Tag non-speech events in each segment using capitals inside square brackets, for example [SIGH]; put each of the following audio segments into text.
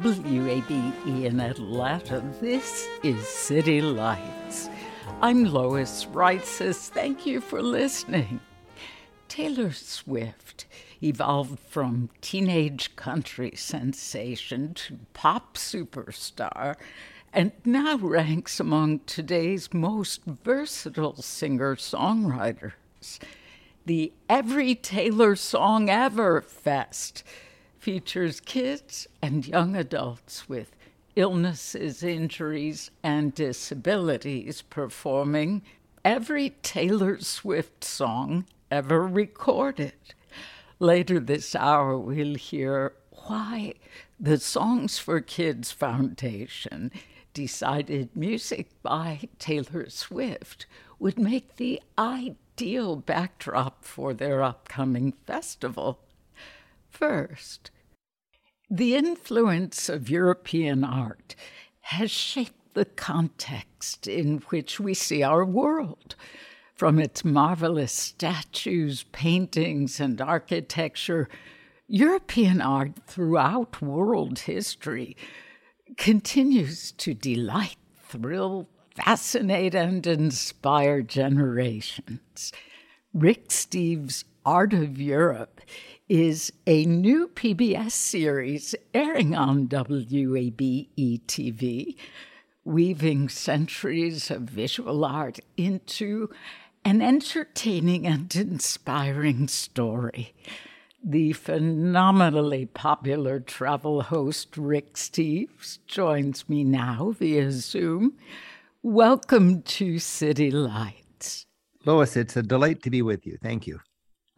WABE in Atlanta. This is City Lights. I'm Lois Reitzes. Thank you for listening. Taylor Swift evolved from teenage country sensation to pop superstar and now ranks among today's most versatile singer songwriters. The Every Taylor Song Ever Fest features kids and young adults with illnesses, injuries, and disabilities performing every Taylor Swift song ever recorded. Later this hour, we'll hear why the Songs for Kids Foundation decided music by Taylor Swift would make the ideal backdrop for their upcoming festival. First, the influence of European art has shaped the context in which we see our world. From its marvelous statues, paintings, and architecture, European art throughout world history continues to delight, thrill, fascinate, and inspire generations. Rick Steves' Art of Europe is a new PBS series airing on WABE TV, weaving centuries of visual art into an entertaining and inspiring story. The phenomenally popular travel host Rick Steves joins me now via Zoom. Welcome to City Lights. Lois, it's a delight to be with you. Thank you.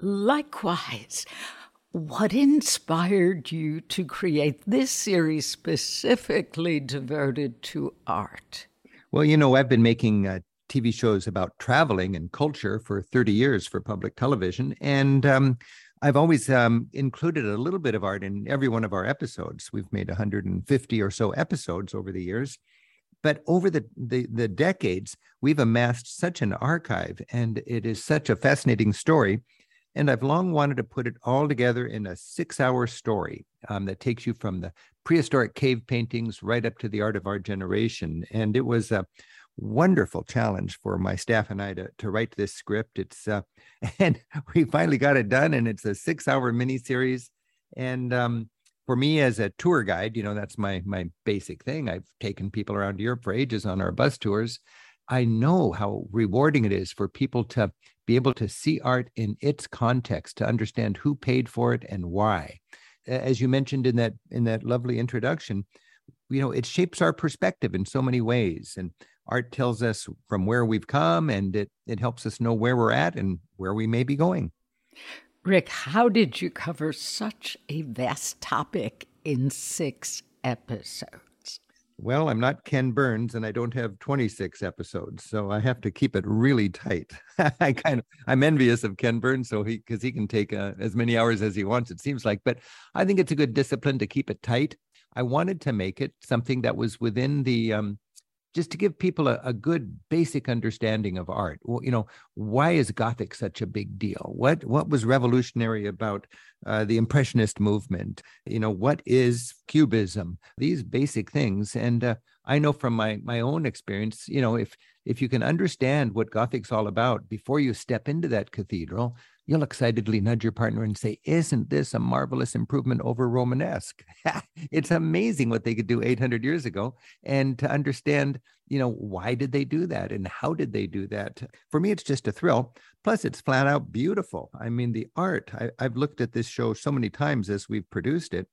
Likewise. What inspired you to create this series specifically devoted to art? Well, you know, I've been making uh, TV shows about traveling and culture for 30 years for public television. And um, I've always um, included a little bit of art in every one of our episodes. We've made 150 or so episodes over the years. But over the, the, the decades, we've amassed such an archive, and it is such a fascinating story and I've long wanted to put it all together in a six hour story um, that takes you from the prehistoric cave paintings right up to the art of our generation. And it was a wonderful challenge for my staff and I to, to write this script. It's, uh, [LAUGHS] and we finally got it done, and it's a six hour miniseries. And um, for me as a tour guide, you know, that's my my basic thing. I've taken people around Europe for ages on our bus tours. I know how rewarding it is for people to be able to see art in its context, to understand who paid for it and why. As you mentioned in that in that lovely introduction, you know, it shapes our perspective in so many ways. And art tells us from where we've come and it it helps us know where we're at and where we may be going. Rick, how did you cover such a vast topic in six episodes? Well, I'm not Ken Burns and I don't have 26 episodes, so I have to keep it really tight. [LAUGHS] I kind of I'm envious of Ken Burns so he cuz he can take uh, as many hours as he wants it seems like, but I think it's a good discipline to keep it tight. I wanted to make it something that was within the um, just to give people a, a, good basic understanding of art. Well, you know, why is Gothic such a big deal? What what was revolutionary about uh, the Impressionist movement. You know, what is Cubism? These basic things. And uh, I know from my my own experience, you know, if if you can understand what Gothic's all about before you step into that cathedral, you'll excitedly nudge your partner and say, Isn't this a marvelous improvement over Romanesque? [LAUGHS] it's amazing what they could do 800 years ago. And to understand, you know, why did they do that and how did they do that? For me, it's just a thrill. Plus, it's flat out beautiful. I mean, the art, I, I've looked at this show so many times as we've produced it.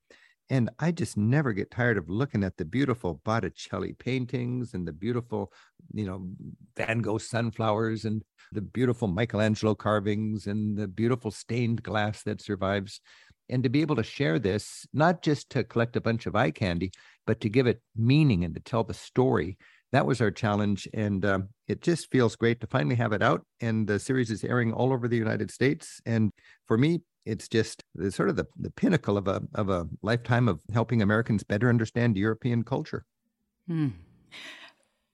And I just never get tired of looking at the beautiful Botticelli paintings and the beautiful, you know, Van Gogh sunflowers and the beautiful Michelangelo carvings and the beautiful stained glass that survives. And to be able to share this, not just to collect a bunch of eye candy, but to give it meaning and to tell the story. That was our challenge. And um, it just feels great to finally have it out. And the series is airing all over the United States. And for me, it's just it's sort of the, the pinnacle of a of a lifetime of helping Americans better understand European culture. Hmm.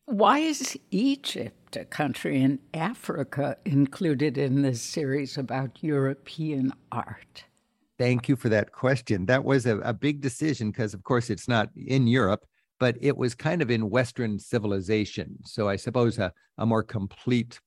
Why is Egypt, a country in Africa, included in this series about European art? Thank you for that question. That was a, a big decision because, of course, it's not in Europe, but it was kind of in Western civilization. So I suppose a, a more complete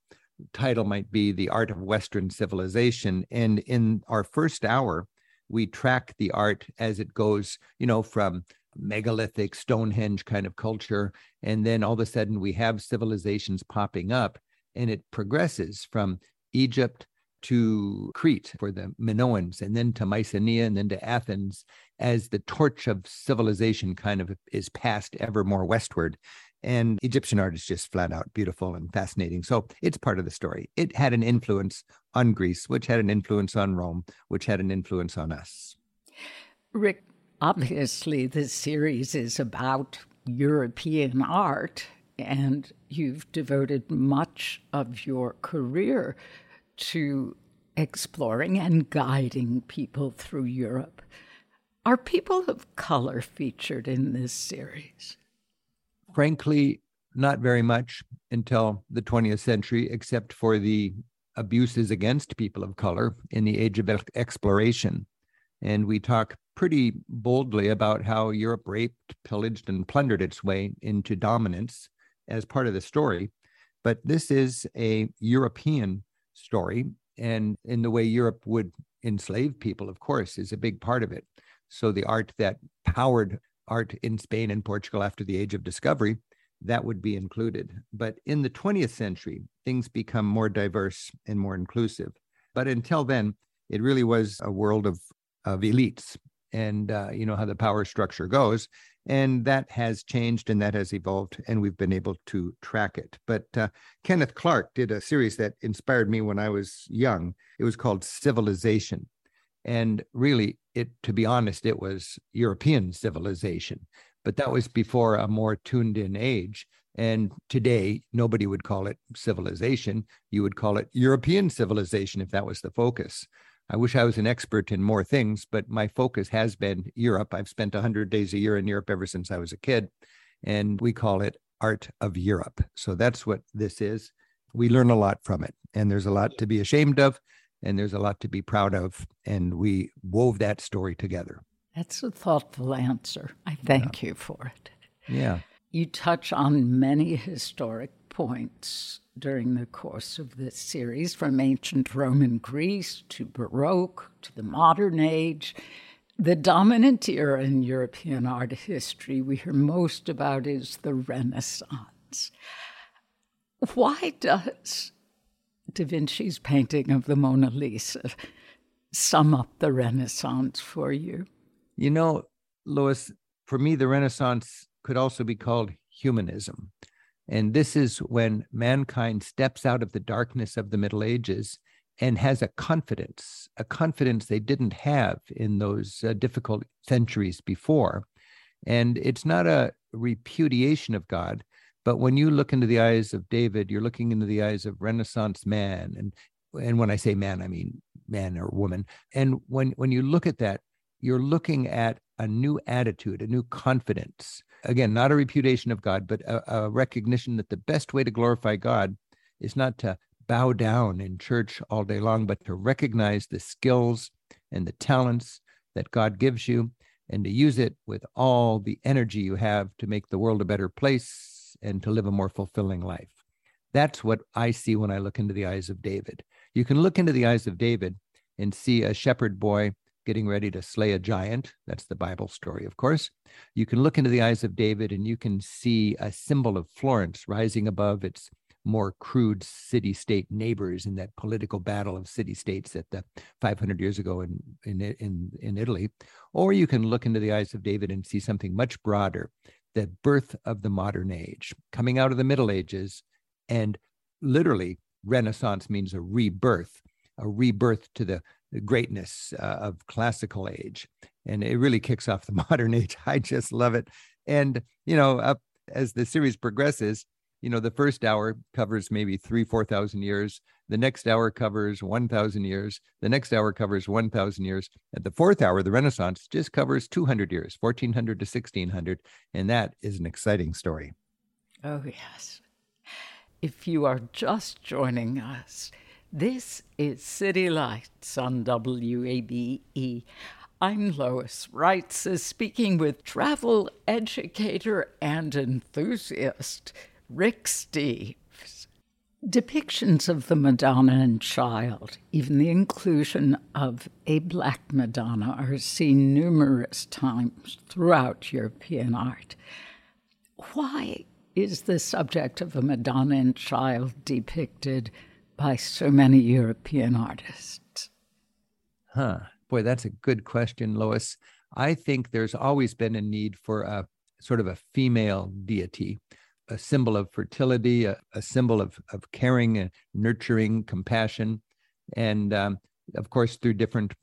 title might be The Art of Western Civilization. And in our first hour, we track the art as it goes, you know, from megalithic Stonehenge kind of culture. And then all of a sudden we have civilizations popping up and it progresses from Egypt to Crete for the Minoans and then to Mycenae and then to Athens as the torch of civilization kind of is passed ever more westward. And Egyptian art is just flat out beautiful and fascinating. So it's part of the story. It had an influence on Greece, which had an influence on Rome, which had an influence on us. Rick, obviously, this series is about European art, and you've devoted much of your career to exploring and guiding people through Europe. Are people of color featured in this series? Frankly, not very much until the 20th century, except for the abuses against people of color in the age of exploration. And we talk pretty boldly about how Europe raped, pillaged, and plundered its way into dominance as part of the story. But this is a European story. And in the way Europe would enslave people, of course, is a big part of it. So the art that powered art in Spain and Portugal after the Age of Discovery, that would be included. But in the 20th century, things become more diverse and more inclusive. But until then, it really was a world of, of elites. And uh, you know how the power structure goes. And that has changed and that has evolved, and we've been able to track it. But uh, Kenneth Clark did a series that inspired me when I was young. It was called Civilization. And really, it to be honest, it was European civilization, but that was before a more tuned in age. And today, nobody would call it civilization. You would call it European civilization if that was the focus. I wish I was an expert in more things, but my focus has been Europe. I've spent 100 days a year in Europe ever since I was a kid, and we call it Art of Europe. So that's what this is. We learn a lot from it, and there's a lot to be ashamed of, and there's a lot to be proud of. And we wove that story together. That's a thoughtful answer. I thank yeah. you for it. Yeah. You touch on many historic points during the course of this series, from ancient Roman Greece to Baroque to the modern age. The dominant era in European art history we hear most about is the Renaissance. Why does Da Vinci's painting of the Mona Lisa sum up the Renaissance for you? You know, Lois, for me, the Renaissance could also be called humanism. And this is when mankind steps out of the darkness of the Middle Ages and has a confidence, a confidence they didn't have in those uh, difficult centuries before. And it's not a repudiation of God, but when you look into the eyes of David, you're looking into the eyes of Renaissance man. And and when I say man, I mean man or woman. And when when you look at that, you're looking at a new attitude, a new confidence. Again, not a repudiation of God, but a, a recognition that the best way to glorify God is not to bow down in church all day long, but to recognize the skills and the talents that God gives you and to use it with all the energy you have to make the world a better place and to live a more fulfilling life. That's what I see when I look into the eyes of David. You can look into the eyes of David and see a shepherd boy getting ready to slay a giant. That's the Bible story, of course. You can look into the eyes of David and you can see a symbol of Florence rising above its more crude city state neighbors in that political battle of city states at the 500 years ago in, in, in, in Italy. Or you can look into the eyes of David and see something much broader the birth of the modern age, coming out of the Middle Ages. And literally, Renaissance means a rebirth, a rebirth to the greatness uh, of classical age and it really kicks off the [LAUGHS] modern age i just love it and you know up as the series progresses you know the first hour covers maybe three four thousand years the next hour covers 1000 years the next hour covers 1000 years at the fourth hour the renaissance just covers 200 years 1400 to 1600 and that is an exciting story oh yes if you are just joining us this is City Lights on WABE. I'm Lois Reitzes, speaking with travel educator and enthusiast Rick Steves. Depictions of the Madonna and Child, even the inclusion of a Black Madonna, are seen numerous times throughout European art. Why is the subject of a Madonna and Child depicted by so many European artists? Huh. Boy, that's a good question, Lois. I think there's always been a need for a sort of a female deity, a symbol of fertility, a, a symbol of, of caring and nurturing, compassion. And um, of course, through different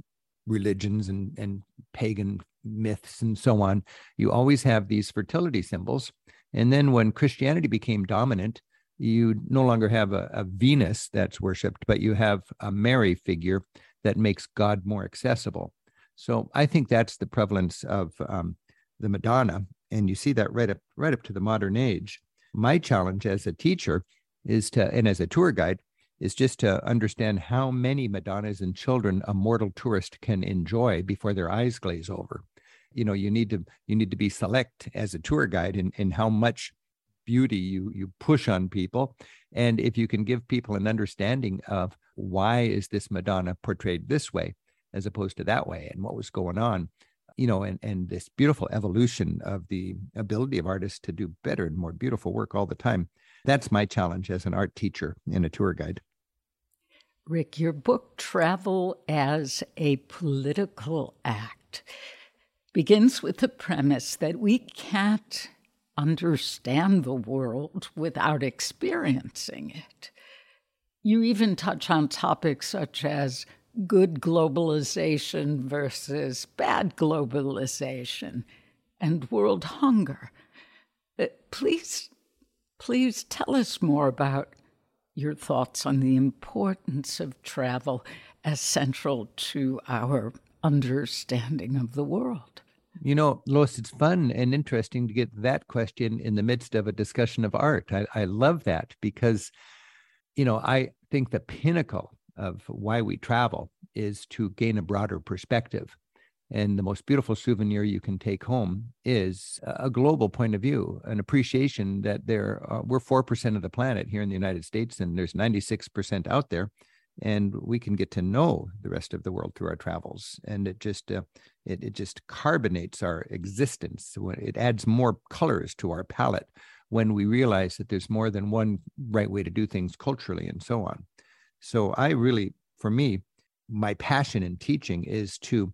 religions and, and pagan myths and so on, you always have these fertility symbols. And then when Christianity became dominant, you no longer have a, a, Venus that's worshipped, but you have a Mary figure that makes God more accessible. So I think that's the prevalence of um, the Madonna, and you see that right up right up to the modern age. My challenge as a teacher is to, and as a tour guide, is just to understand how many Madonnas and children a mortal tourist can enjoy before their eyes glaze over. You know, you need to you need to be select as a tour guide in, in how much beauty you you push on people and if you can give people an understanding of why is this madonna portrayed this way as opposed to that way and what was going on you know and and this beautiful evolution of the ability of artists to do better and more beautiful work all the time that's my challenge as an art teacher and a tour guide rick your book travel as a political act begins with the premise that we can't understand the world without experiencing it. You even touch on topics such as good globalization versus bad globalization and world hunger. Please, please tell us more about your thoughts on the importance of travel as central to our understanding of the world. You know, Lois, it's fun and interesting to get that question in the midst of a discussion of art. I, I love that because, you know, I think the pinnacle of why we travel is to gain a broader perspective. And the most beautiful souvenir you can take home is a global point of view, an appreciation that there are, we're 4% of the planet here in the United States, and there's 96% out there and we can get to know the rest of the world through our travels. And it just uh, it, it just carbonates our existence. It adds more colors to our palette when we realize that there's more than one right way to do things culturally and so on so i really for me my passion in teaching is to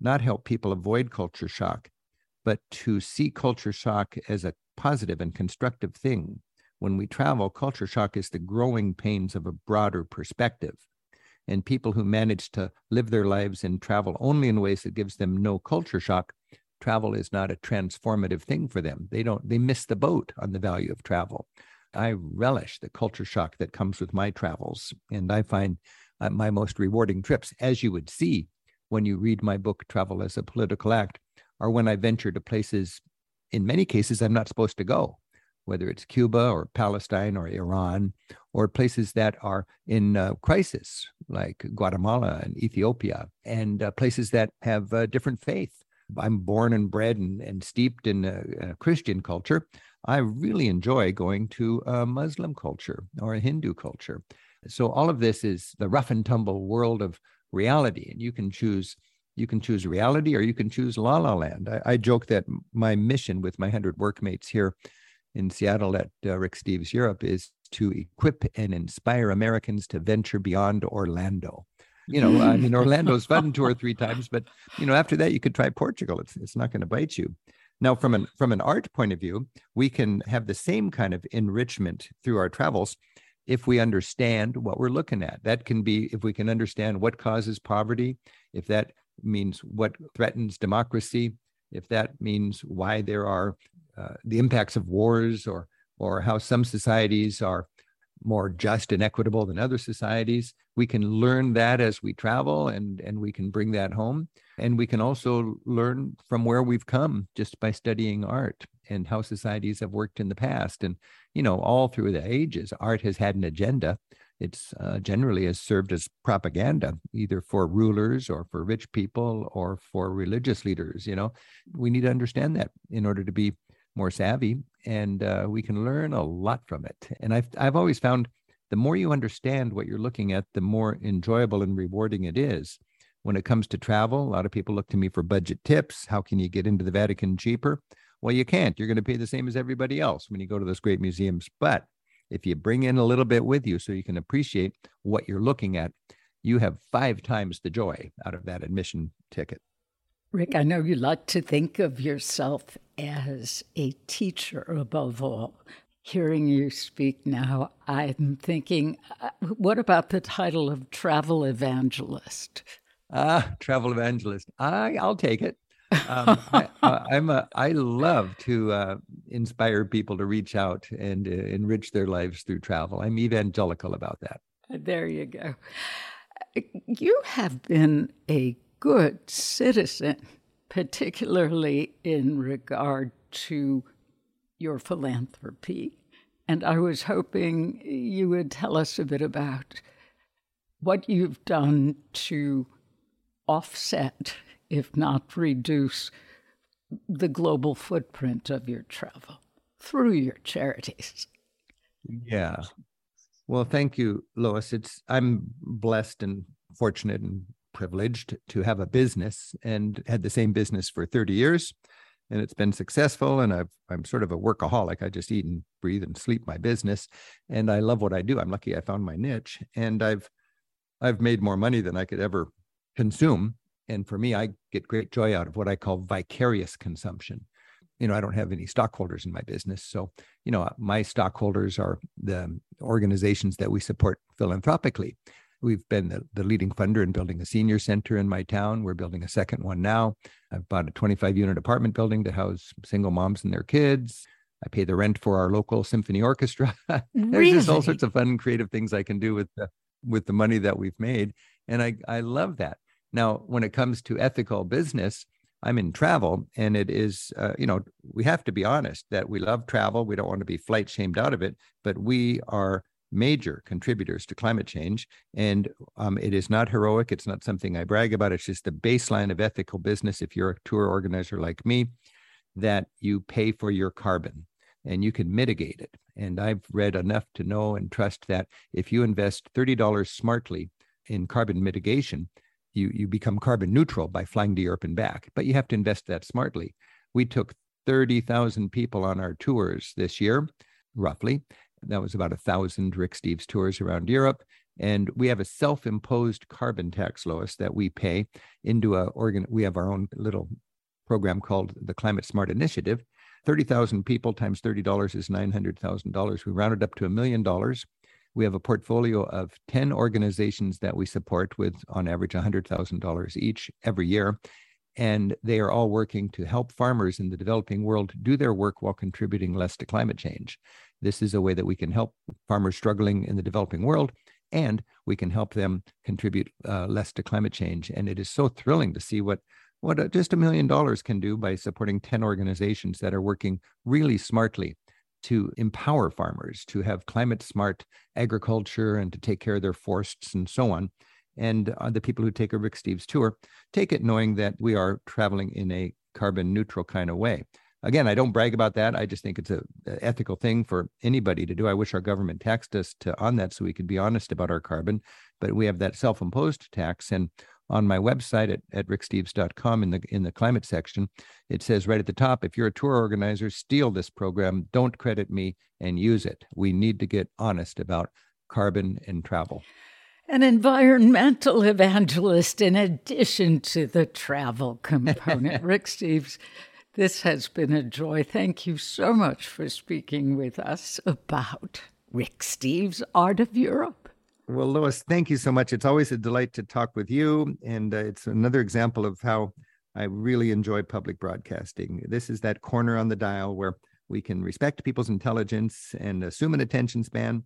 not help people avoid culture shock but to see culture shock as a positive and constructive thing when we travel, culture shock is the growing pains of a broader perspective. And people who manage to live their lives and travel only in ways that gives them no culture shock, travel is not a transformative thing for them. They don't, they miss the boat on the value of travel. I relish the culture shock that comes with my travels. And I find uh, my most rewarding trips, as you would see when you read my book, Travel as a Political Act, are when I venture to places, in many cases, I'm not supposed to go whether it's Cuba or Palestine or Iran or places that are in uh, crisis, like Guatemala and Ethiopia, and uh, places that have uh, different faith. I'm born and bred and, and steeped in a, Christian culture. I really enjoy going to a Muslim culture or a Hindu culture. So all of this is the rough and tumble world of reality, and you can choose you can choose reality or you can choose la la land. I, I joke that my mission with my hundred workmates here in Seattle at uh, Rick Steves Europe is to equip and inspire Americans to venture beyond Orlando. You know, I mean, [LAUGHS] Orlando's fun two or three times, but you know, after that, you could try Portugal. It's it's not going to bite you. Now, from an from an art point of view, we can have the same kind of enrichment through our travels if we understand what we're looking at. That can be if we can understand what causes poverty, if that means what threatens democracy, if that means why there are uh, the impacts of wars or or how some societies are more just and equitable than other societies. We can learn that as we travel and, and we can bring that home. And we can also learn from where we've come just by studying art and how societies have worked in the past. And, you know, all through the ages, art has had an agenda. It's uh, generally has served as propaganda, either for rulers or for rich people or for religious leaders. You know, we need to understand that in order to be more savvy and uh, we can learn a lot from it. And I've I've always found the more you understand what you're looking at, the more enjoyable and rewarding it is. When it comes to travel, a lot of people look to me for budget tips. How can you get into the Vatican cheaper? Well, you can't. You're going to pay the same as everybody else when you go to those great museums. But if you bring in a little bit with you so you can appreciate what you're looking at, you have five times the joy out of that admission ticket. Rick, I know you like to think of yourself as a teacher above all. Hearing you speak now, I'm thinking, uh, what about the title of travel evangelist? Ah, travel evangelist. I I'll take it. Um, I, [LAUGHS] am a I love to uh, inspire people to reach out and uh, enrich their lives through travel. I'm evangelical about that. There you go. You have been a good citizen, particularly in regard to your philanthropy. And I was hoping you would tell us a bit about what you've done to offset, if not reduce, the global footprint of your travel through your charities. Yeah. Well, thank you, Lois. It's I'm blessed and fortunate and privileged to have a business and had the same business for 30 years and it's been successful and I've, i'm sort of a workaholic. I just eat and breathe and sleep my business and i love what i do. I'm lucky i found my niche and i've i've made more money than i could ever consume and for me i get great joy out of what i call vicarious consumption. You know i don't have any stockholders in my business so you know my stockholders are the organizations that we support philanthropically We've been the, the leading funder in building a senior center in my town. We're building a second one now. I've bought a 25 unit apartment building to house single moms and their kids. I pay the rent for our local symphony orchestra. [LAUGHS] There's really? just all sorts of fun, creative things I can do with the with the money that we've made, and I I love that. Now, when it comes to ethical business, I'm in travel, and it is uh, you know we have to be honest that we love travel. We don't want to be flight shamed out of it, but we are major contributors to climate change. And um, it is not heroic. It's not something I brag about. It's just the baseline of ethical business. If you're a tour organizer like me, that you pay for your carbon and you can mitigate it. And I've read enough to know and trust that if you invest $30 smartly in carbon mitigation, you, you become carbon neutral by flying to Europe and back. But you have to invest that smartly. We took 30,000 people on our tours this year, roughly, that was about a thousand Rick Steves tours around Europe. And we have a self-imposed carbon tax, Lois, that we pay into a organ. We have our own little program called the Climate Smart Initiative. 30,000 people times $30 is $900,000. We rounded up to a million dollars. We have a portfolio of 10 organizations that we support with, on average, $100,000 each every year. And they are all working to help farmers in the developing world do their work while contributing less to climate change. This is a way that we can help farmers struggling in the developing world, and we can help them contribute uh, less to climate change. And it is so thrilling to see what what a, just a million dollars can do by supporting 10 organizations that are working really smartly to empower farmers to have climate smart agriculture and to take care of their forests and so on. And uh, the people who take a Rick Steves tour take it knowing that we are traveling in a carbon neutral kind of way. Again, I don't brag about that. I just think it's a, a ethical thing for anybody to do. I wish our government taxed us to on that so we could be honest about our carbon, but we have that self-imposed tax. And on my website at, at ricksteves.com in the in the climate section, it says right at the top, if you're a tour organizer, steal this program, don't credit me and use it. We need to get honest about carbon and travel. An environmental evangelist in addition to the travel component. [LAUGHS] Rick Steves, this has been a joy. Thank you so much for speaking with us about Rick Steves' Art of Europe. Well, Lois, thank you so much. It's always a delight to talk with you. And uh, it's another example of how I really enjoy public broadcasting. This is that corner on the dial where we can respect people's intelligence and assume an attention span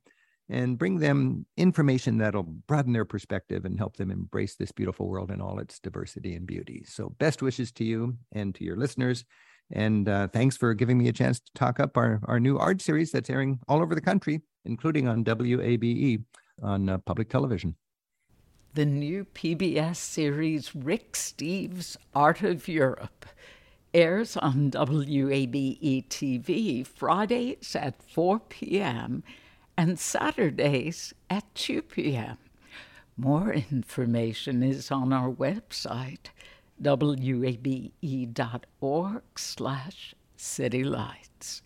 and bring them information that'll broaden their perspective and help them embrace this beautiful world in all its diversity and beauty. So, best wishes to you and to your listeners. And uh, thanks for giving me a chance to talk up our, our new art series that's airing all over the country, including on WABE on uh, public television. The new PBS series Rick Steves' Art of Europe airs on WABE TV Fridays at 4 p.m. and Saturdays at 2 p.m. More information is on our website, wabe.org slash citylights.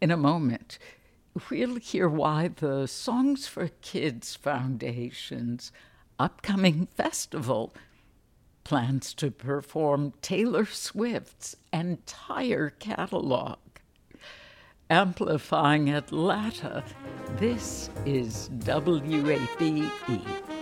In a moment, we'll hear why the Songs for Kids Foundation's upcoming festival plans to perform Taylor Swift's entire catalog. Amplifying Atlanta, this is WABE.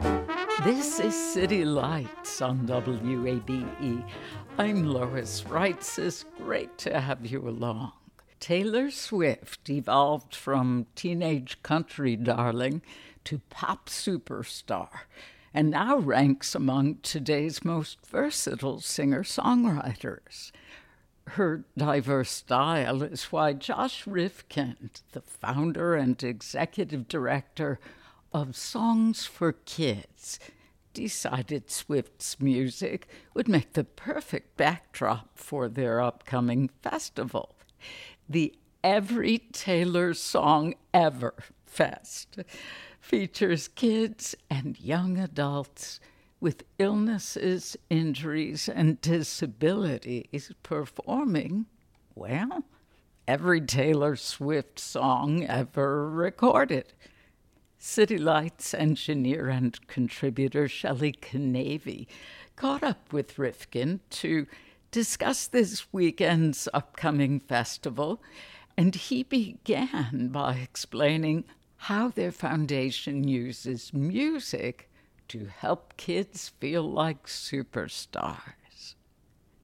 This is City Lights on WABE. I'm Lois Reitzes. It's great to have you along. Taylor Swift evolved from teenage country darling to pop superstar and now ranks among today's most versatile singer songwriters. Her diverse style is why Josh Rifkind, the founder and executive director of Songs for Kids decided Swift's music would make the perfect backdrop for their upcoming festival, the Every Taylor Song Ever Fest. Features kids and young adults with illnesses, injuries, and disabilities performing, well, every Taylor Swift song ever recorded. City Lights engineer and contributor Shelley Canavy caught up with Rifkind to discuss this weekend's upcoming festival, and he began by explaining how their foundation uses music to help kids feel like superstars.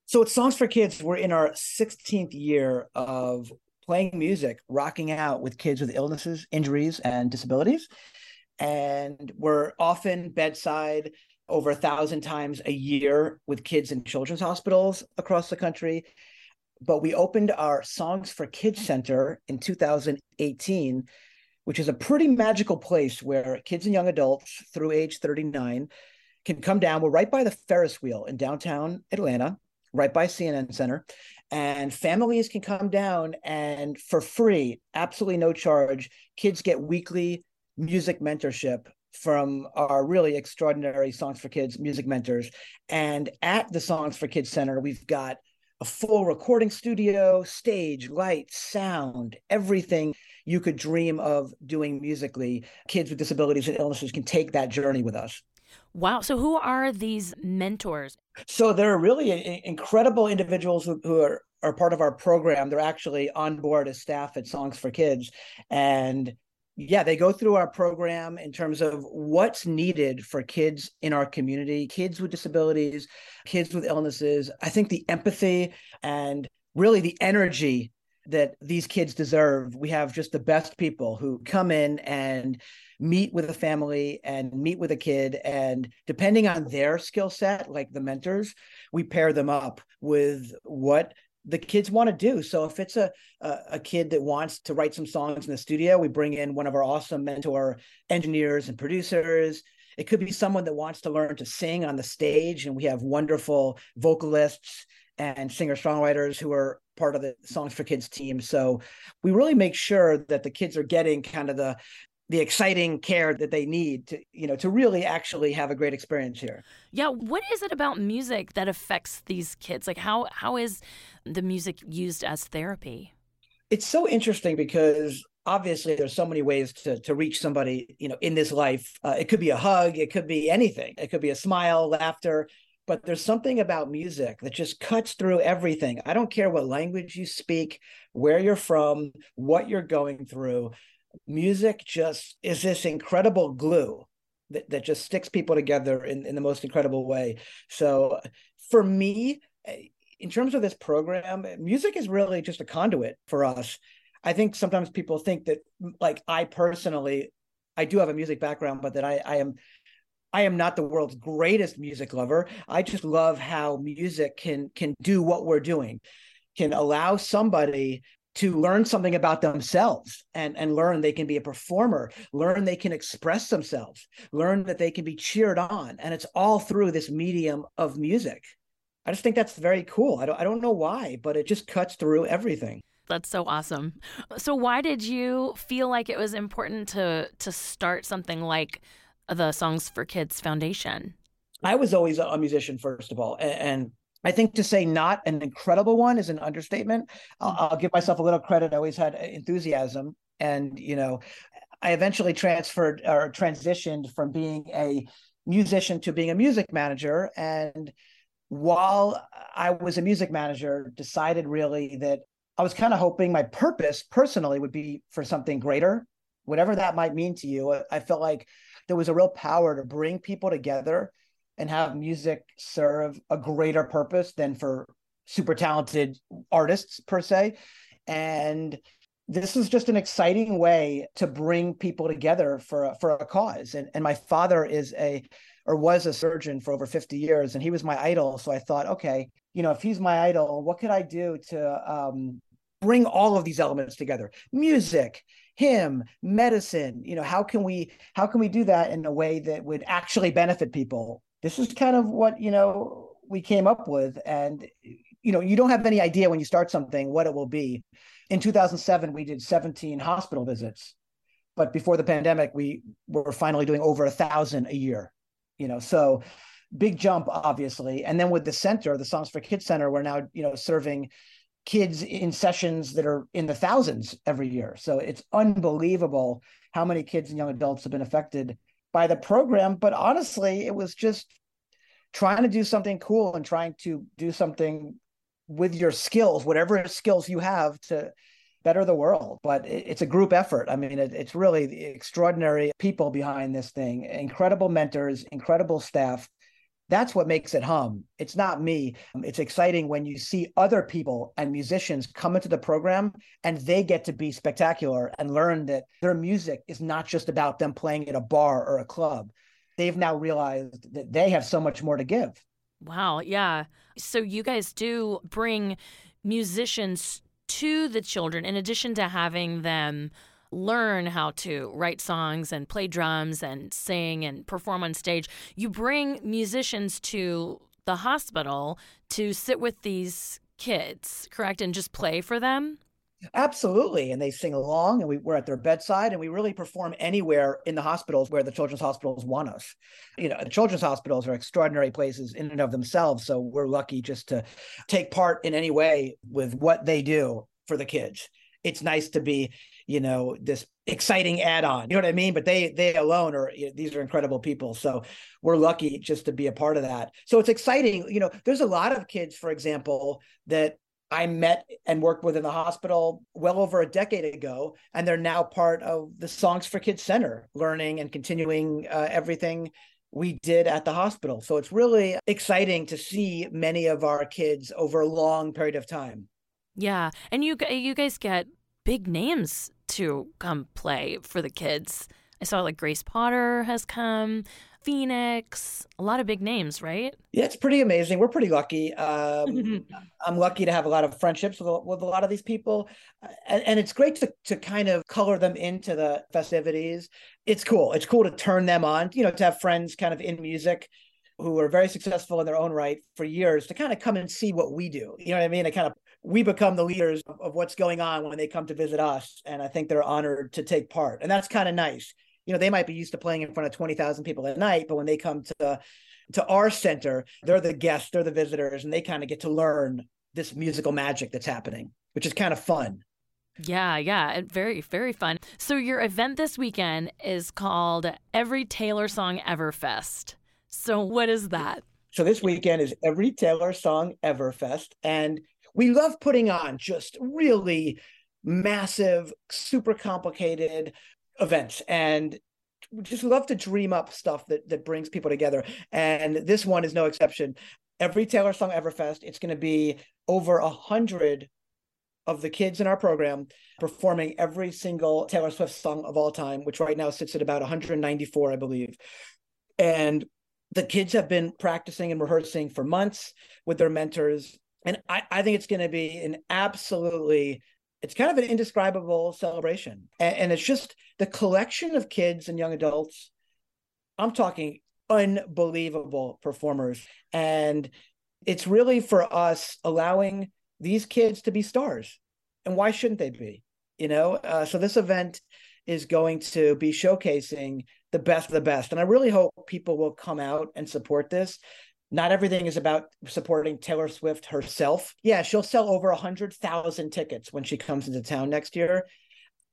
So, it's Songs for Kids. We're in our 16th year of playing music, rocking out with kids with illnesses, injuries, and disabilities. And we're often bedside over a thousand times a year with kids in children's hospitals across the country. But we opened our Songs for Kids Center in 2018, which is a pretty magical place where kids and young adults through age 39 can come down. We're right by the Ferris wheel in downtown Atlanta, right by CNN Center and families can come down and for free absolutely no charge kids get weekly music mentorship from our really extraordinary Songs for Kids music mentors. And at the Songs for Kids Center, we've got a full recording studio, stage, light, sound, everything you could dream of doing musically. Kids with disabilities and illnesses can take that journey with us. Wow. So, who are these mentors? So, they're really incredible individuals who, who are, are part of our program. They're actually on board as staff at Songs for Kids. And yeah, they go through our program in terms of what's needed for kids in our community, kids with disabilities, kids with illnesses. I think the empathy and really the energy that these kids deserve. We have just the best people who come in and meet with a family and meet with a kid. And depending on their skill set, like the mentors, we pair them up with what the kids want to do. So if it's a, a, a kid that wants to write some songs in the studio, we bring in one of our awesome mentor engineers and producers. It could be someone that wants to learn to sing on the stage, and we have wonderful vocalists and singer songwriters who are part of the Songs for Kids team. So we really make sure that the kids are getting kind of the the exciting care that they need to you know to really actually have a great experience here. Yeah what is it about music that affects these kids? Like how how is the music used as therapy? It's so interesting because obviously there's so many ways to to reach somebody you know in this life. Uh, it could be a hug it could be anything. It could be a smile laughter but there's something about music that just cuts through everything i don't care what language you speak where you're from what you're going through music just is this incredible glue that, that just sticks people together in, in the most incredible way. So for me, eh, in terms of this program, music is really just a conduit for us. I think sometimes people think that like I personally, I do have a music background, but that I, I am I am not the world's greatest music lover. I just love how music can can do what we're doing, can allow somebody to learn something about themselves and, and learn they can be a performer, learn they can express themselves, learn that they can be cheered on. And it's all through this medium of music. I just think that's very cool. I don't, I don't know why, but it just cuts through everything. That's so awesome. So why did you feel like it was important to to start something like the Songs for Kids Foundation? I was always a musician, first of all, and, and I think to say not an incredible one is an understatement. I'll, mm. I'll, give myself a little credit. I always had enthusiasm, and you know, I eventually transferred or transitioned from being a musician to being a music manager. And while I was a music manager, decided really that I was kind of hoping my purpose personally would be for something greater, whatever that might mean to you. I felt like there was a real power to bring people together and have music serve a greater purpose than for super talented artists per se. And this is just an exciting way to bring people together for a, for a cause. And and my father is a or was a surgeon for over 50 years and he was my idol. So i thought okay you know if he's my idol what could i do to um, bring all of these elements together? Music him medicine you know how can we how can we do that in a way that would actually benefit people? This is kind of what you know we came up with. And you know you don't have any idea when you start something what it will be. In 2007 we did 17 hospital visits. But before the pandemic we were finally doing over a thousand a year you know so big jump obviously. And then with the center the songs for kids center we're now you know serving kids in sessions that are in the thousands every year so it's unbelievable how many kids and young adults have been affected by the program. But honestly, it was just trying to do something cool and trying to do something with your skills, whatever skills you have to better the world. But it's a group effort. I mean, it's really extraordinary people behind this thing, incredible mentors, incredible staff that's what makes it hum. It's not me. It's exciting when you see other people and musicians come into the program and they get to be spectacular and learn that their music is not just about them playing at a bar or a club. They've now realized that they have so much more to give. Wow. Yeah. So you guys do bring musicians to the children in addition to having them learn how to write songs and play drums and sing and perform on stage. You bring musicians to the hospital to sit with these kids, correct? And just play for them? Absolutely. And they sing along and we, we're at their bedside and we really perform anywhere in the hospitals where the children's hospitals want us. You know, the children's hospitals are extraordinary places in and of themselves. So we're lucky just to take part in any way with what they do for the kids. It's nice to be, you know, this exciting add-on. You know what I mean? But they they alone are you know, these are incredible people. So we're lucky just to be a part of that. So it's exciting. You know, there's a lot of kids, for example, that I met and worked with in the hospital well over a decade ago, and they're now part of the Songs for Kids Center, learning and continuing uh, everything we did at the hospital. So it's really exciting to see many of our kids over a long period of time. Yeah, and you you guys get big names to come play for the kids. I saw like Grace Potter has come. Phoenix, a lot of big names, right? Yeah, it's pretty amazing. We're pretty lucky. Um, [LAUGHS] I'm lucky to have a lot of friendships with, with a lot of these people, and, and, it's great to to kind of color them into the festivities. It's cool. It's cool to turn them on. You know, to have friends kind of in music who are very successful in their own right for years to kind of come and see what we do. You know what I mean? To kind of we become the leaders of, what's going on when they come to visit us, and I think they're honored to take part, and that's kind of nice you know they might be used to playing in front of 20,000 people at night but when they come to to our center they're the guests they're the visitors and they kind of get to learn this musical magic that's happening which is kind of fun yeah, yeah, very, very fun. So your event this weekend is called Every Taylor Song Ever Fest. So what is that? So this weekend is Every Taylor Song Ever Fest, and we love putting on just really massive, super complicated events and just love to dream up stuff that that brings people together. And this one is no exception. Every taylor song everfest it's going to be over a hundred of the kids in our program performing every single taylor swift song of all time which right now sits at about 194 i believe. And the kids have been practicing and rehearsing for months with their mentors and i, I think it's going to be an absolutely it's kind of an indescribable celebration. And, and, it's just the collection of kids and young adults. I'm talking unbelievable performers. And it's really for us allowing these kids to be stars. And why shouldn't they be? You know, uh, so this event is going to be showcasing the best of the best. And I really hope people will come out and support this not everything is about supporting Taylor Swift herself. Yeah, she'll sell over 100,000 tickets when she comes into town next year.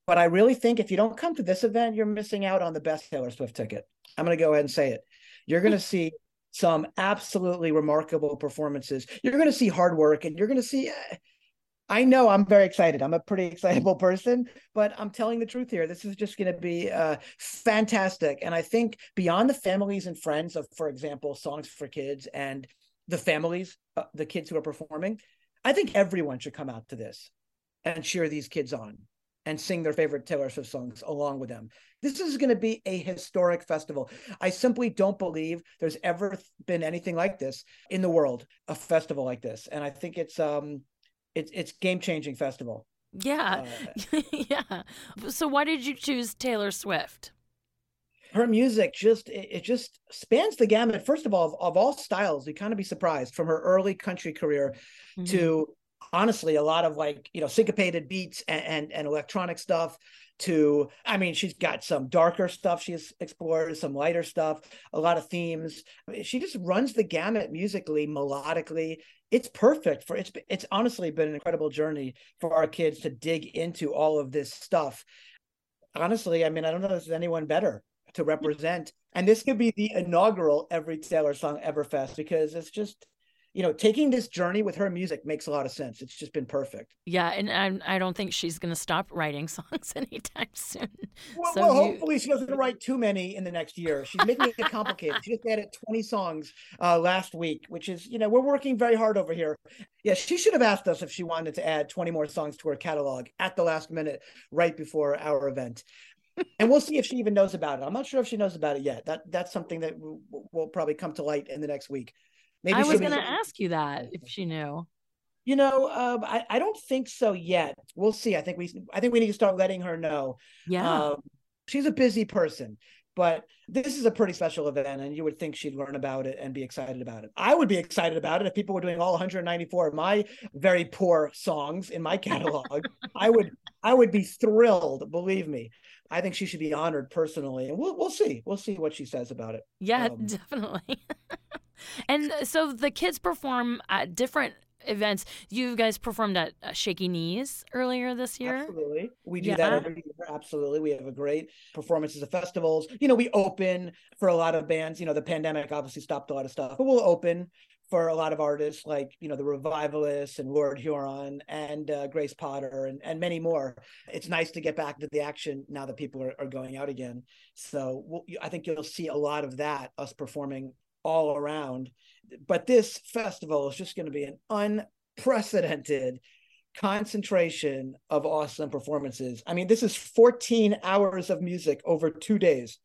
But I really think if you don't come to this event, you're missing out on the best Taylor Swift ticket. I'm going to go ahead and say it. You're going to see some absolutely remarkable performances. You're going to see hard work and you're going to see uh, I know I'm very excited. I'm a pretty excitable person, but I'm telling the truth here. This is just going to be uh, fantastic. And I think beyond the families and friends of, for example, Songs for Kids and the families, uh, the kids who are performing, I think everyone should come out to this and cheer these kids on and sing their favorite Taylor Swift songs along with them. This is going to be a historic festival. I simply don't believe there's ever been anything like this in the world, a festival like this. And I think it's um it's it's game changing festival. Yeah, uh, [LAUGHS] yeah. So why did you choose Taylor Swift? Her music just it, it, just spans the gamut. First of all, of, of all styles, you kind of be surprised from her early country career mm-hmm. to honestly a lot of like you know syncopated beats and, and, and electronic stuff to i mean she's got some darker stuff she's explored some lighter stuff a lot of themes she just runs the gamut musically melodically it's perfect for it's it's honestly been an incredible journey for our kids to dig into all of this stuff. Honestly i mean i don't know if there's anyone better to represent and this could be the inaugural every taylor song ever fest because it's just you know, taking this journey with her music makes a lot of sense. It's just been perfect. Yeah, and I, I don't think she's going to stop writing [LAUGHS] songs anytime soon. Well, so well you... hopefully she doesn't write too many in the next year. She's making it complicated. she just added 20 songs uh, last week, which is, you know, we're working very hard over here. Yeah, she should have asked us if she wanted to add 20 more songs to her catalog at the last minute, right before our event. and we'll see if she even knows about it. I'm not sure if she knows about it yet. That that's something that will, will probably come to light in the next week. Maybe I was going to ask you that if she knew. You know, um, I, I don't think so yet. We'll see. I think we I think we need to start letting her know. Yeah, um, she's a busy person, But this is a pretty special event, and you would think she'd learn about it and be excited about it. I would be excited about it if people were doing all 194 of my very poor songs in my catalog. [LAUGHS] I would, I would be thrilled. Believe me. I think she should be honored personally, and we'll we'll see. We'll see what she says about it. Yeah, um, [LAUGHS] definitely. [LAUGHS] and so the kids perform at different events. You guys performed at Shaky Knees earlier this year. Absolutely, we do yeah. that every year. Absolutely, we have a great performances at festivals. You know, we open for a lot of bands. You know, the pandemic obviously stopped a lot of stuff, but we'll open for a lot of artists like you know the Revivalists and Lord Huron and uh, Grace Potter and, and many more. It's nice to get back to the action now that people are, are going out again. So we'll, I think you'll see a lot of that us performing all around. But this festival is just going to be an unprecedented concentration of awesome performances. I mean, this is 14 hours of music over two days.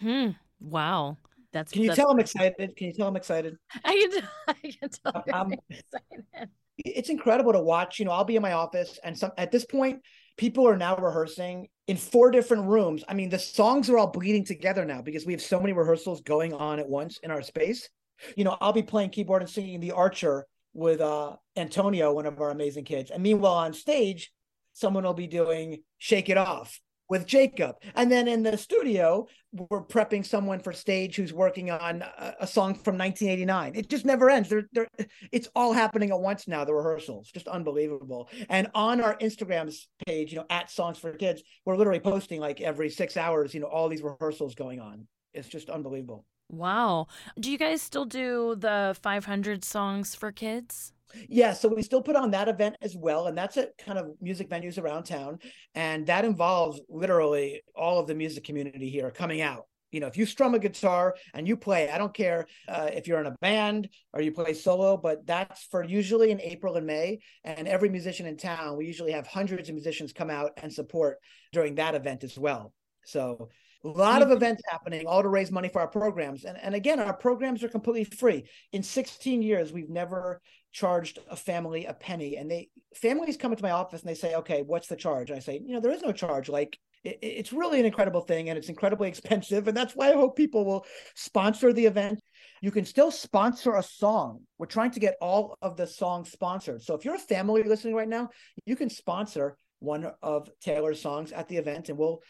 Hmm. Wow. That's Can you that's tell I'm excited? Can you tell I'm excited? [LAUGHS] I can tell, I can tell I'm excited. It's incredible to watch. You know, I'll be in my office and some at this point, people are now rehearsing in four different rooms. I mean, the songs are all bleeding together now because we have so many rehearsals going on at once in our space. You know, I'll be playing keyboard and singing The Archer with uh, Antonio, one of our amazing kids. And meanwhile, on stage, someone will be doing Shake It Off with Jacob. And then in the studio, we're prepping someone for stage who's working on a, a song from 1989. It just never ends. They're, they're, it's all happening at once now, the rehearsals, just unbelievable. And on our Instagram's page, you know, at Songs for Kids, we're literally posting like every six hours, you know, all these rehearsals going on. It's just unbelievable. Wow. Do you guys still do the 500 songs for kids? Yeah, so we still put on that event as well, and that's at kind of music venues around town, and that involves literally all of the music community here coming out. You know, if you strum a guitar and you play, I don't care uh, if you're in a band or you play solo, but that's for usually in April and May. And every musician in town, we usually have hundreds of musicians come out and support during that event as well. So a lot of mm-hmm. events happening, all to raise money for our programs. And, and again, our programs are completely free. In 16 years, we've never charged a family a penny. And they families come into my office and they say, okay, what's the charge? I say, you know, there is no charge. Like it, it's really an incredible thing and it's incredibly [LAUGHS] expensive. And that's why I hope people will sponsor the event. You can still sponsor a song. We're trying to get all of the songs sponsored. So if you're a family listening right now, you can sponsor one of Taylor's songs at the event and we'll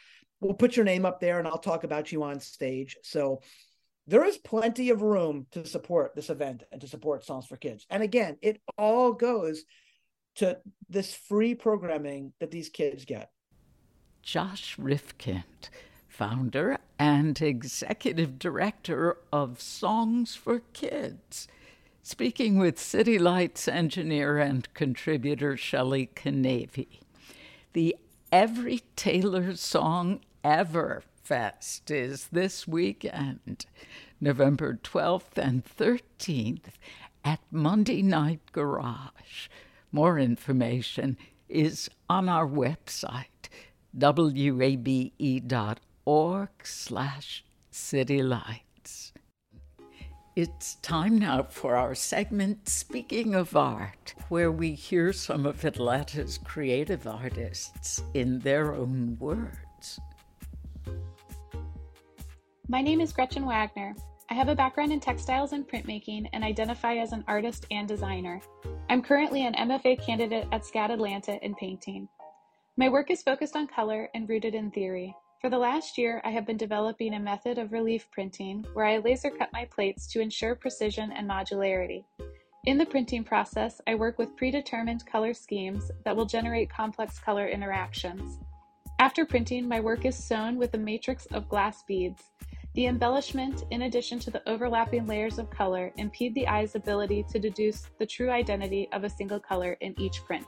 we'll put your name up there and I'll talk about you on stage. So there is plenty of room to support this event and to support Songs for Kids. And again, it all goes to this free programming that these kids get. Josh Rifkind, founder and executive director of Songs for Kids, speaking with City Lights engineer and contributor Shelley Canavy. The Every Taylor Song Ever Fest is this weekend, November 12th and 13th at Monday Night Garage. More information is on our website, wabe.org slash citylight. It's time now for our segment, Speaking of Art, where we hear some of Atlanta's creative artists in their own words. My name is Gretchen Wagner. I have a background in textiles and printmaking and identify as an artist and designer. I'm currently an MFA candidate at SCAD Atlanta in painting. My work is focused on color and rooted in theory. For the last year, I have been developing a method of relief printing where I laser cut my plates to ensure precision and modularity. In the printing process, I work with predetermined color schemes that will generate complex color interactions. After printing, my work is sewn with a matrix of glass beads. The embellishment, in addition to the overlapping layers of color, impede the eye's ability to deduce the true identity of a single color in each print.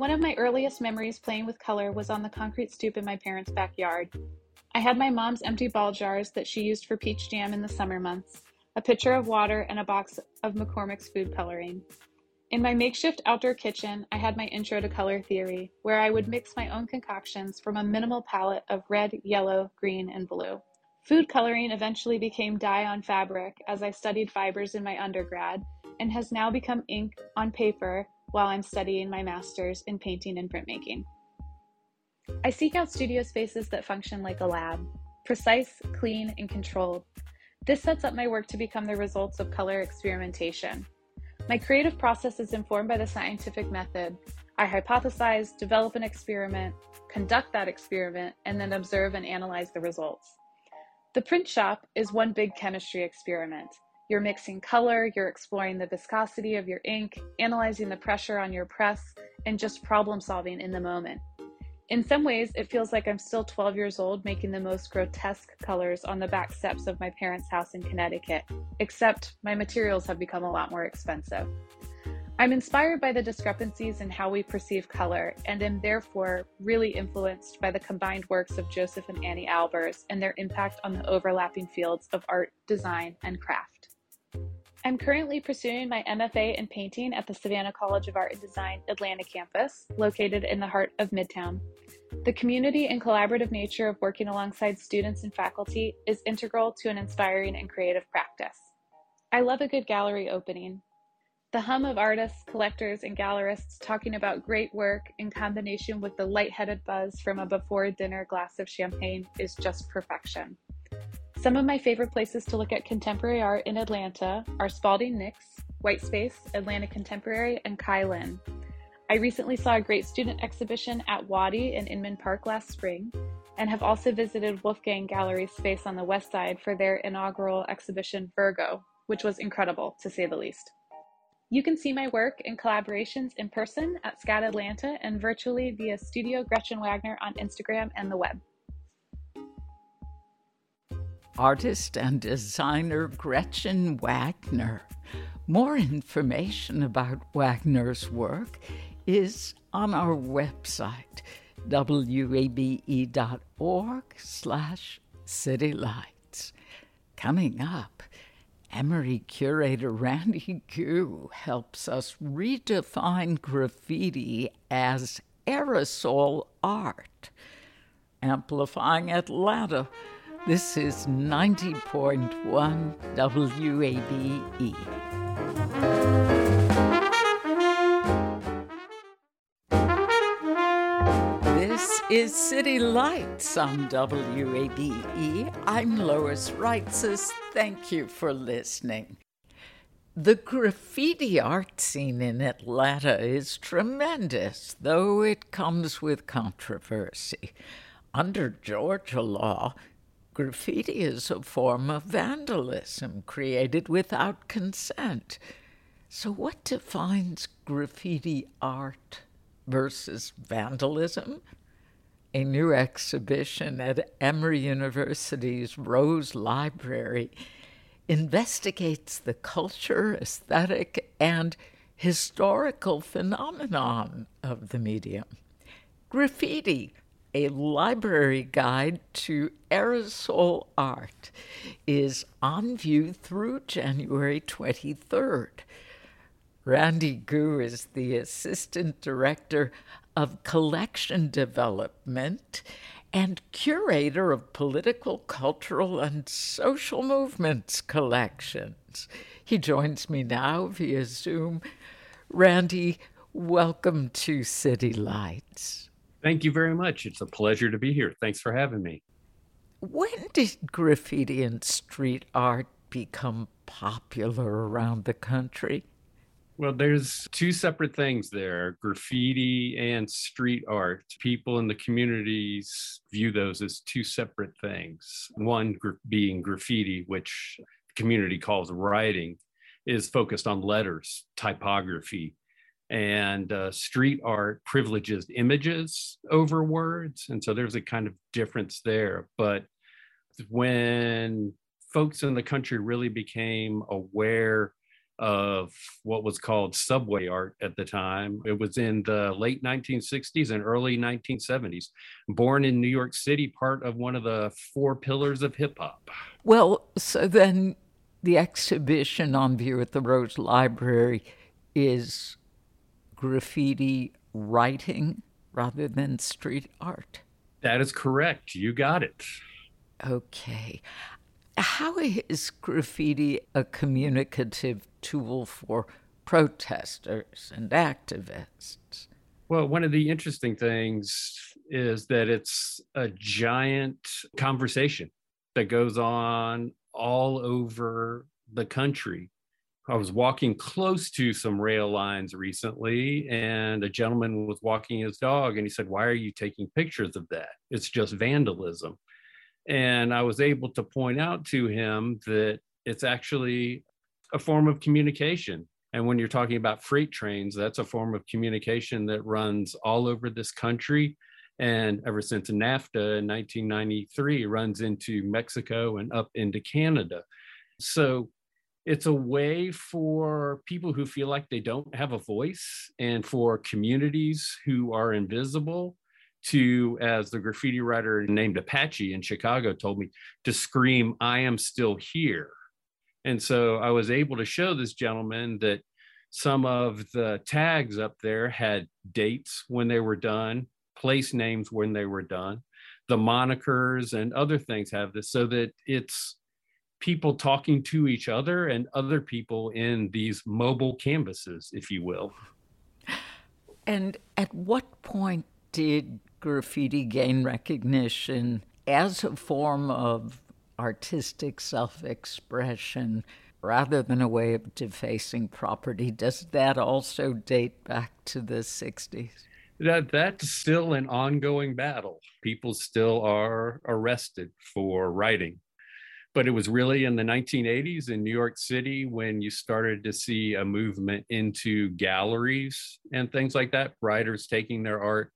One of my earliest memories playing with color was on the concrete stoop in my parents' backyard. I had my mom's empty ball jars that she used for peach jam in the summer months, a pitcher of water, and a box of McCormick's food coloring. In my makeshift outdoor kitchen, I had my intro to color theory, where I would mix my own concoctions from a minimal palette of red, yellow, green, and blue. Food coloring eventually became dye on fabric as I studied fibers in my undergrad, and has now become ink on paper while I'm studying my master's in painting and printmaking. I seek out studio spaces that function like a lab. precise, clean, and controlled. This sets up my work to become the results of color experimentation. My creative process is informed by the scientific method. I hypothesize, develop an experiment, conduct that experiment, and then observe and analyze the results. The print shop is one big chemistry experiment. You're mixing color, you're exploring the viscosity of your ink, analyzing the pressure on your press, and just problem solving in the moment. In some ways, it feels like I'm still 12 years old making the most grotesque colors on the back steps of my parents' house in Connecticut, except my materials have become a lot more expensive. I'm inspired by the discrepancies in how we perceive color and am therefore really influenced by the combined works of Joseph and Anni Albers and their impact on the overlapping fields of art, design, and craft. I'm currently pursuing my MFA in painting at the Savannah College of Art and Design Atlanta campus, located in the heart of Midtown. The community and collaborative nature of working alongside students and faculty is integral to an inspiring and creative practice. I love a good gallery opening, the hum of artists, collectors, and gallerists talking about great work in combination with the light-headed buzz from a before dinner glass of champagne is just perfection. Some of my favorite places to look at contemporary art in Atlanta are Spalding Nix, White Space, Atlanta Contemporary, and Kai Lin. I recently saw a great student exhibition at Wadi in Inman Park last spring, and have also visited Wolfgang Gallery's space on the west side for their inaugural exhibition Virgo, which was incredible to say the least. You can see my work and collaborations in person at SCAD Atlanta and virtually via Studio Gretchen Wagner on Instagram and the web. Artist and designer Gretchen Wagner. More information about Wagner's work is on our website, wabe.org slash citylights. Coming up, Emory curator Randy Gue helps us redefine graffiti as aerosol art. Amplifying Atlanta, this is 90.1 WABE. This is City Lights on WABE. I'm Lois Reitzes. Thank you for listening. The graffiti art scene in Atlanta is tremendous, though it comes with controversy. Under Georgia law, graffiti is a form of vandalism created without consent. So, what defines graffiti art? versus vandalism. A new exhibition at Emory University's Rose Library investigates the culture, aesthetic, and historical phenomenon of the medium. Graffiti, a library guide to aerosol art, is on view through January 23rd. Randy Gue is the Assistant Director of Collection Development and Curator of Political, Cultural, and Social Movements Collections. He joins me now via Zoom. Randy, welcome to City Lights. Thank you very much. It's a pleasure to be here. Thanks for having me. When did graffiti and street art become popular around the country? Well, there's two separate things there graffiti and street art. People in the communities view those as two separate things. One being graffiti, which the community calls writing, is focused on letters, typography. And uh, street art privileges images over words. And so there's a kind of difference there. But when folks in the country really became aware of what was called subway art at the time. It was in the late 1960s and early 1970s. Born in New York City, part of one of the four pillars of hip hop. Well, so then the exhibition on view at the Rose Library is graffiti writing rather than street art. That is correct. You got it. Okay. How is graffiti a communicative tool for protesters and activists? Well, one of the interesting things is that it's a giant conversation that goes on all over the country. I was walking close to some rail lines recently, and a gentleman was walking his dog, and he said, Why are you taking pictures of that? It's just vandalism. And I was able to point out to him that it's actually a form of communication. And when you're talking about freight trains, that's a form of communication that runs all over this country. And ever since NAFTA in 1993 runs into Mexico and up into Canada. So it's a way for people who feel like they don't have a voice and for communities who are invisible to, as the graffiti writer named Apache in Chicago told me, to scream, I am still here. And so I was able to show this gentleman that some of the tags up there had dates when they were done, place names when they were done. The monikers and other things have this so that it's people talking to each other and other people in these mobile canvases, if you will. And at what point did graffiti gain recognition as a form of artistic self expression rather than a way of defacing property? Does that also date back to the 60s? That, that's still an ongoing battle. People still are arrested for writing but it was really in the 1980s in New York City when you started to see a movement into galleries and things like that, writers taking their art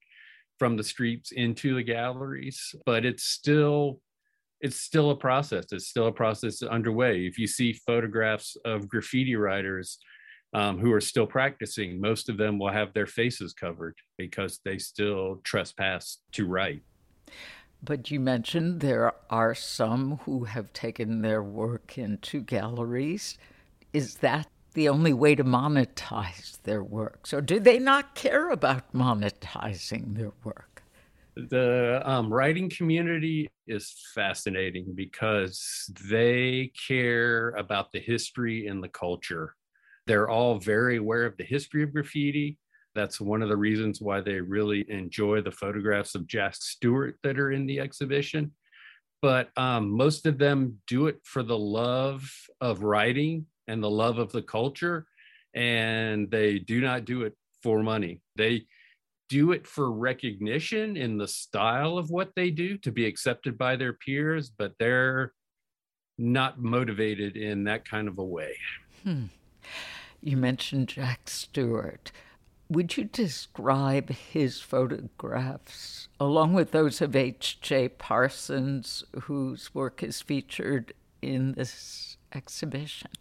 from the streets into the galleries. But it's still it's still a process. It's still a process underway. If you see photographs of graffiti writers um, who are still practicing, most of them will have their faces covered because they still trespass to write. But you mentioned there are some who have taken their work into galleries. Is that the only way to monetize their works, or do they not care about monetizing their work? The um, writing community is fascinating because they care about the history and the culture. They're all very aware of the history of graffiti. That's one of the reasons why they really enjoy the photographs of Jack Stewart that are in the exhibition. But um, most of them do it for the love of writing and the love of the culture. And they do not do it for money. They do it for recognition in the style of what they do to be accepted by their peers, but they're not motivated in that kind of a way. Hmm. You mentioned Jack Stewart. Would you describe his photographs, along with those of H.J. Parsons, whose work is featured in this exhibition?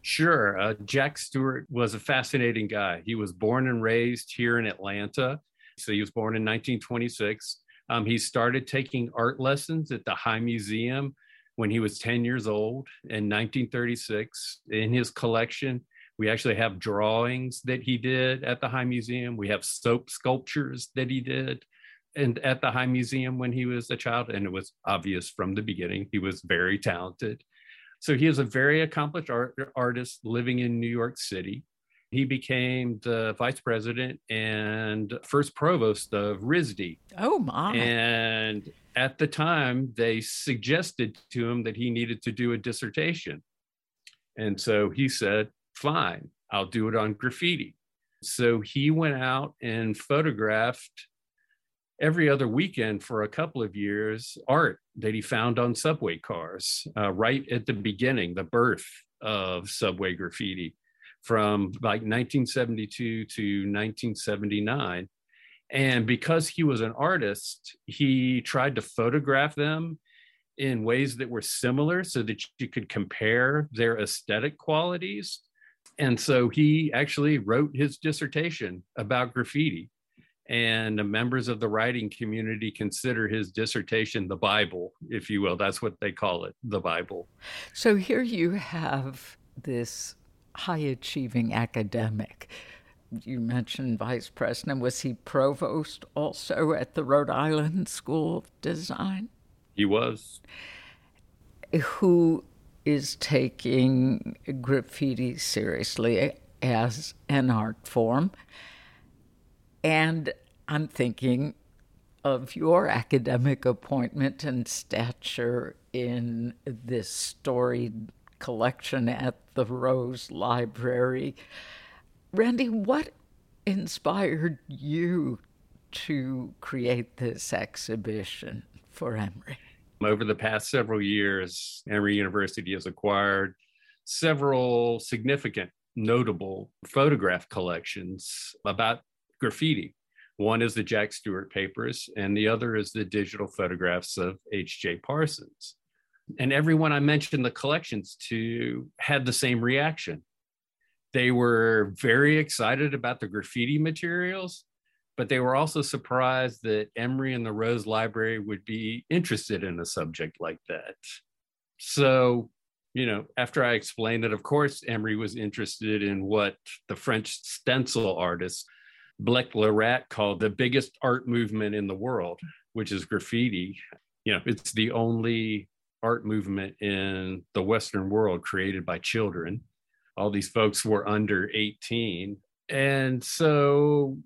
Sure. Uh, Jack Stewart was a fascinating guy. He was born and raised here in Atlanta. So he was born in 1926. Um, he started taking art lessons at the High Museum when he was 10 years old in 1936. In his collection, we actually have drawings that he did at the High Museum. We have soap sculptures that he did and at the High Museum when he was a child. And it was obvious from the beginning he was very talented. So he is a very accomplished art, artist living in New York City. He became the vice president and first provost of RISD. Oh, my. And at the time, they suggested to him that he needed to do a dissertation. And so he said, fine, I'll do it on graffiti. So he went out and photographed every other weekend for a couple of years art that he found on subway cars, uh, right at the beginning, the birth of subway graffiti from like 1972 to 1979. And because he was an artist, he tried to photograph them in ways that were similar so that you could compare their aesthetic qualities and so he actually wrote his dissertation about graffiti. And members of the writing community consider his dissertation the Bible, if you will. That's what they call it, the Bible. So here you have this high achieving academic. You mentioned Vice President. Was he provost also at the Rhode Island School of Design? He was. Who is taking graffiti seriously as an art form. And I'm thinking of your academic appointment and stature in this storied collection at the Rose Library. Randy, what inspired you to create this exhibition for Emory? Over the past several years, Emory University has acquired several significant, notable photograph collections about graffiti. One is the Jack Stewart papers, and the other is the digital photographs of H.J. Parsons. And everyone I mentioned the collections to had the same reaction. They were very excited about the graffiti materials, but they were also surprised that Emory and the Rose Library would be interested in a subject like that. So, you know, after I explained that, of course, Emory was interested in what the French stencil artist Blek le Rat called the biggest art movement in the world, which is graffiti. You know, it's the only art movement in the Western world created by children. All these folks were under 18. And so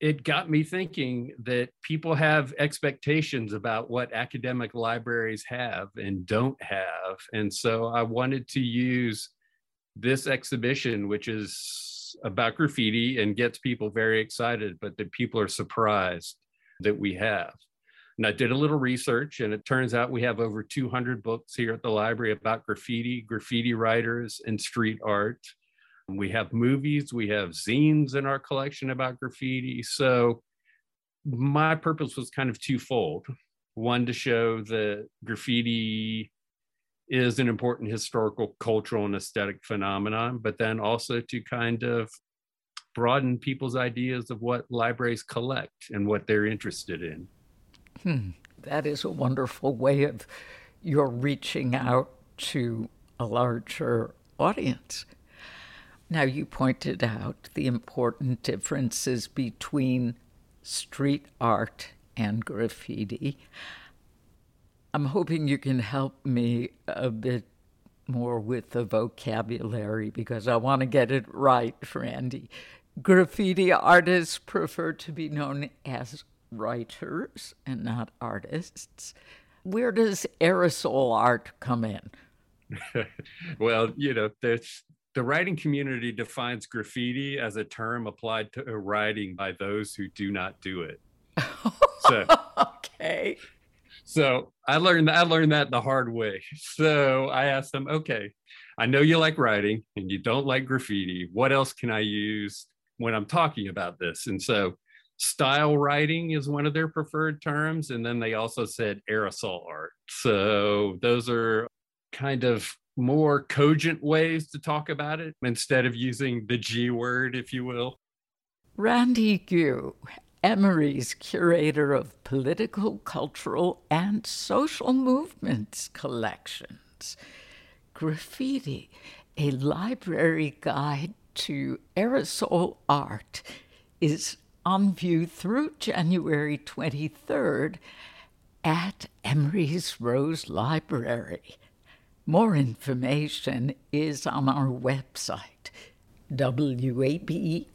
it got me thinking that people have expectations about what academic libraries have and don't have. And so I wanted to use this exhibition, which is about graffiti and gets people very excited, but that people are surprised that we have. And I did a little research, and it turns out we have over 200 books here at the library about graffiti, graffiti writers, and street art. We have movies, we have zines in our collection about graffiti. So my purpose was kind of twofold. One, to show that graffiti is an important historical, cultural, and aesthetic phenomenon, but then also to kind of broaden people's ideas of what libraries collect and what they're interested in. Hmm. That is a wonderful way of your reaching out to a larger audience. Now, you pointed out the important differences between street art and graffiti. I'm hoping you can help me a bit more with the vocabulary because I want to get it right, Randy. Graffiti artists prefer to be known as writers and not artists. Where does aerosol art come in? [LAUGHS] well, you know, there's the writing community defines graffiti as a term applied to writing by those who do not do it. So, [LAUGHS] okay. So I learned I learned that the hard way. So I asked them, okay, I know you like writing and you don't like graffiti. What else can I use when I'm talking about this? And so style writing is one of their preferred terms. And then they also said aerosol art. So those are kind of more cogent ways to talk about it instead of using the G word, if you will. Randy Gue, Emory's curator of political, cultural, and social movements collections. Graffiti, a library guide to aerosol art, is on view through January 23rd at Emory's Rose Library. More information is on our website, wabe.org.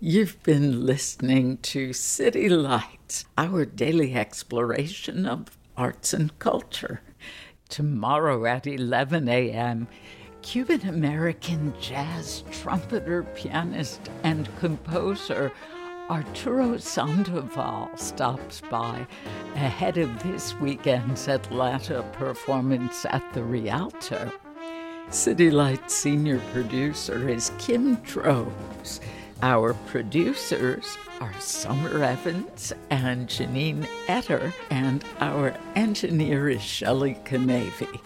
You've been listening to City Lights, our daily exploration of arts and culture. Tomorrow at 11 a.m., Cuban American jazz trumpeter, pianist, and composer Arturo Sandoval stops by ahead of this weekend's Atlanta performance at the Rialto. City Light senior producer is Kim Drobes. Our producers are Summer Evans and Janine Etter, and our engineer is Shelley Canavy.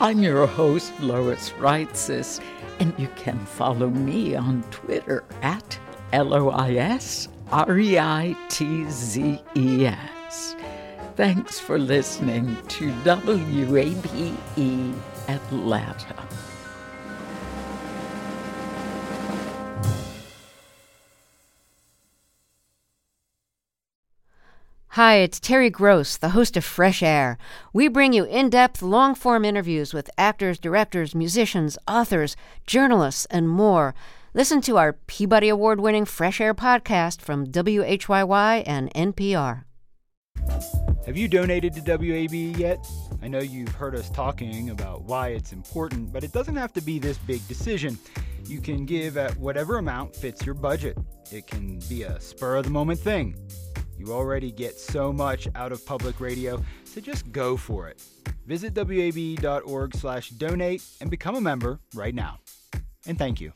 I'm your host, Lois Reitzes, and you can follow me on Twitter at L O I S R E I T Z E S. Thanks for listening to WABE Atlanta. Hi, it's Terry Gross, the host of Fresh Air. We bring you in depth, long form interviews with actors, directors, musicians, authors, journalists, and more. Listen to our Peabody Award winning Fresh Air podcast from WHYY and NPR. Have you donated to WABE yet? I know you've heard us talking about why it's important, but it doesn't have to be this big decision. You can give at whatever amount fits your budget. It can be a spur of the moment thing. You already get so much out of public radio, so just go for it. Visit wabe.org/donate and become a member right now. And thank you.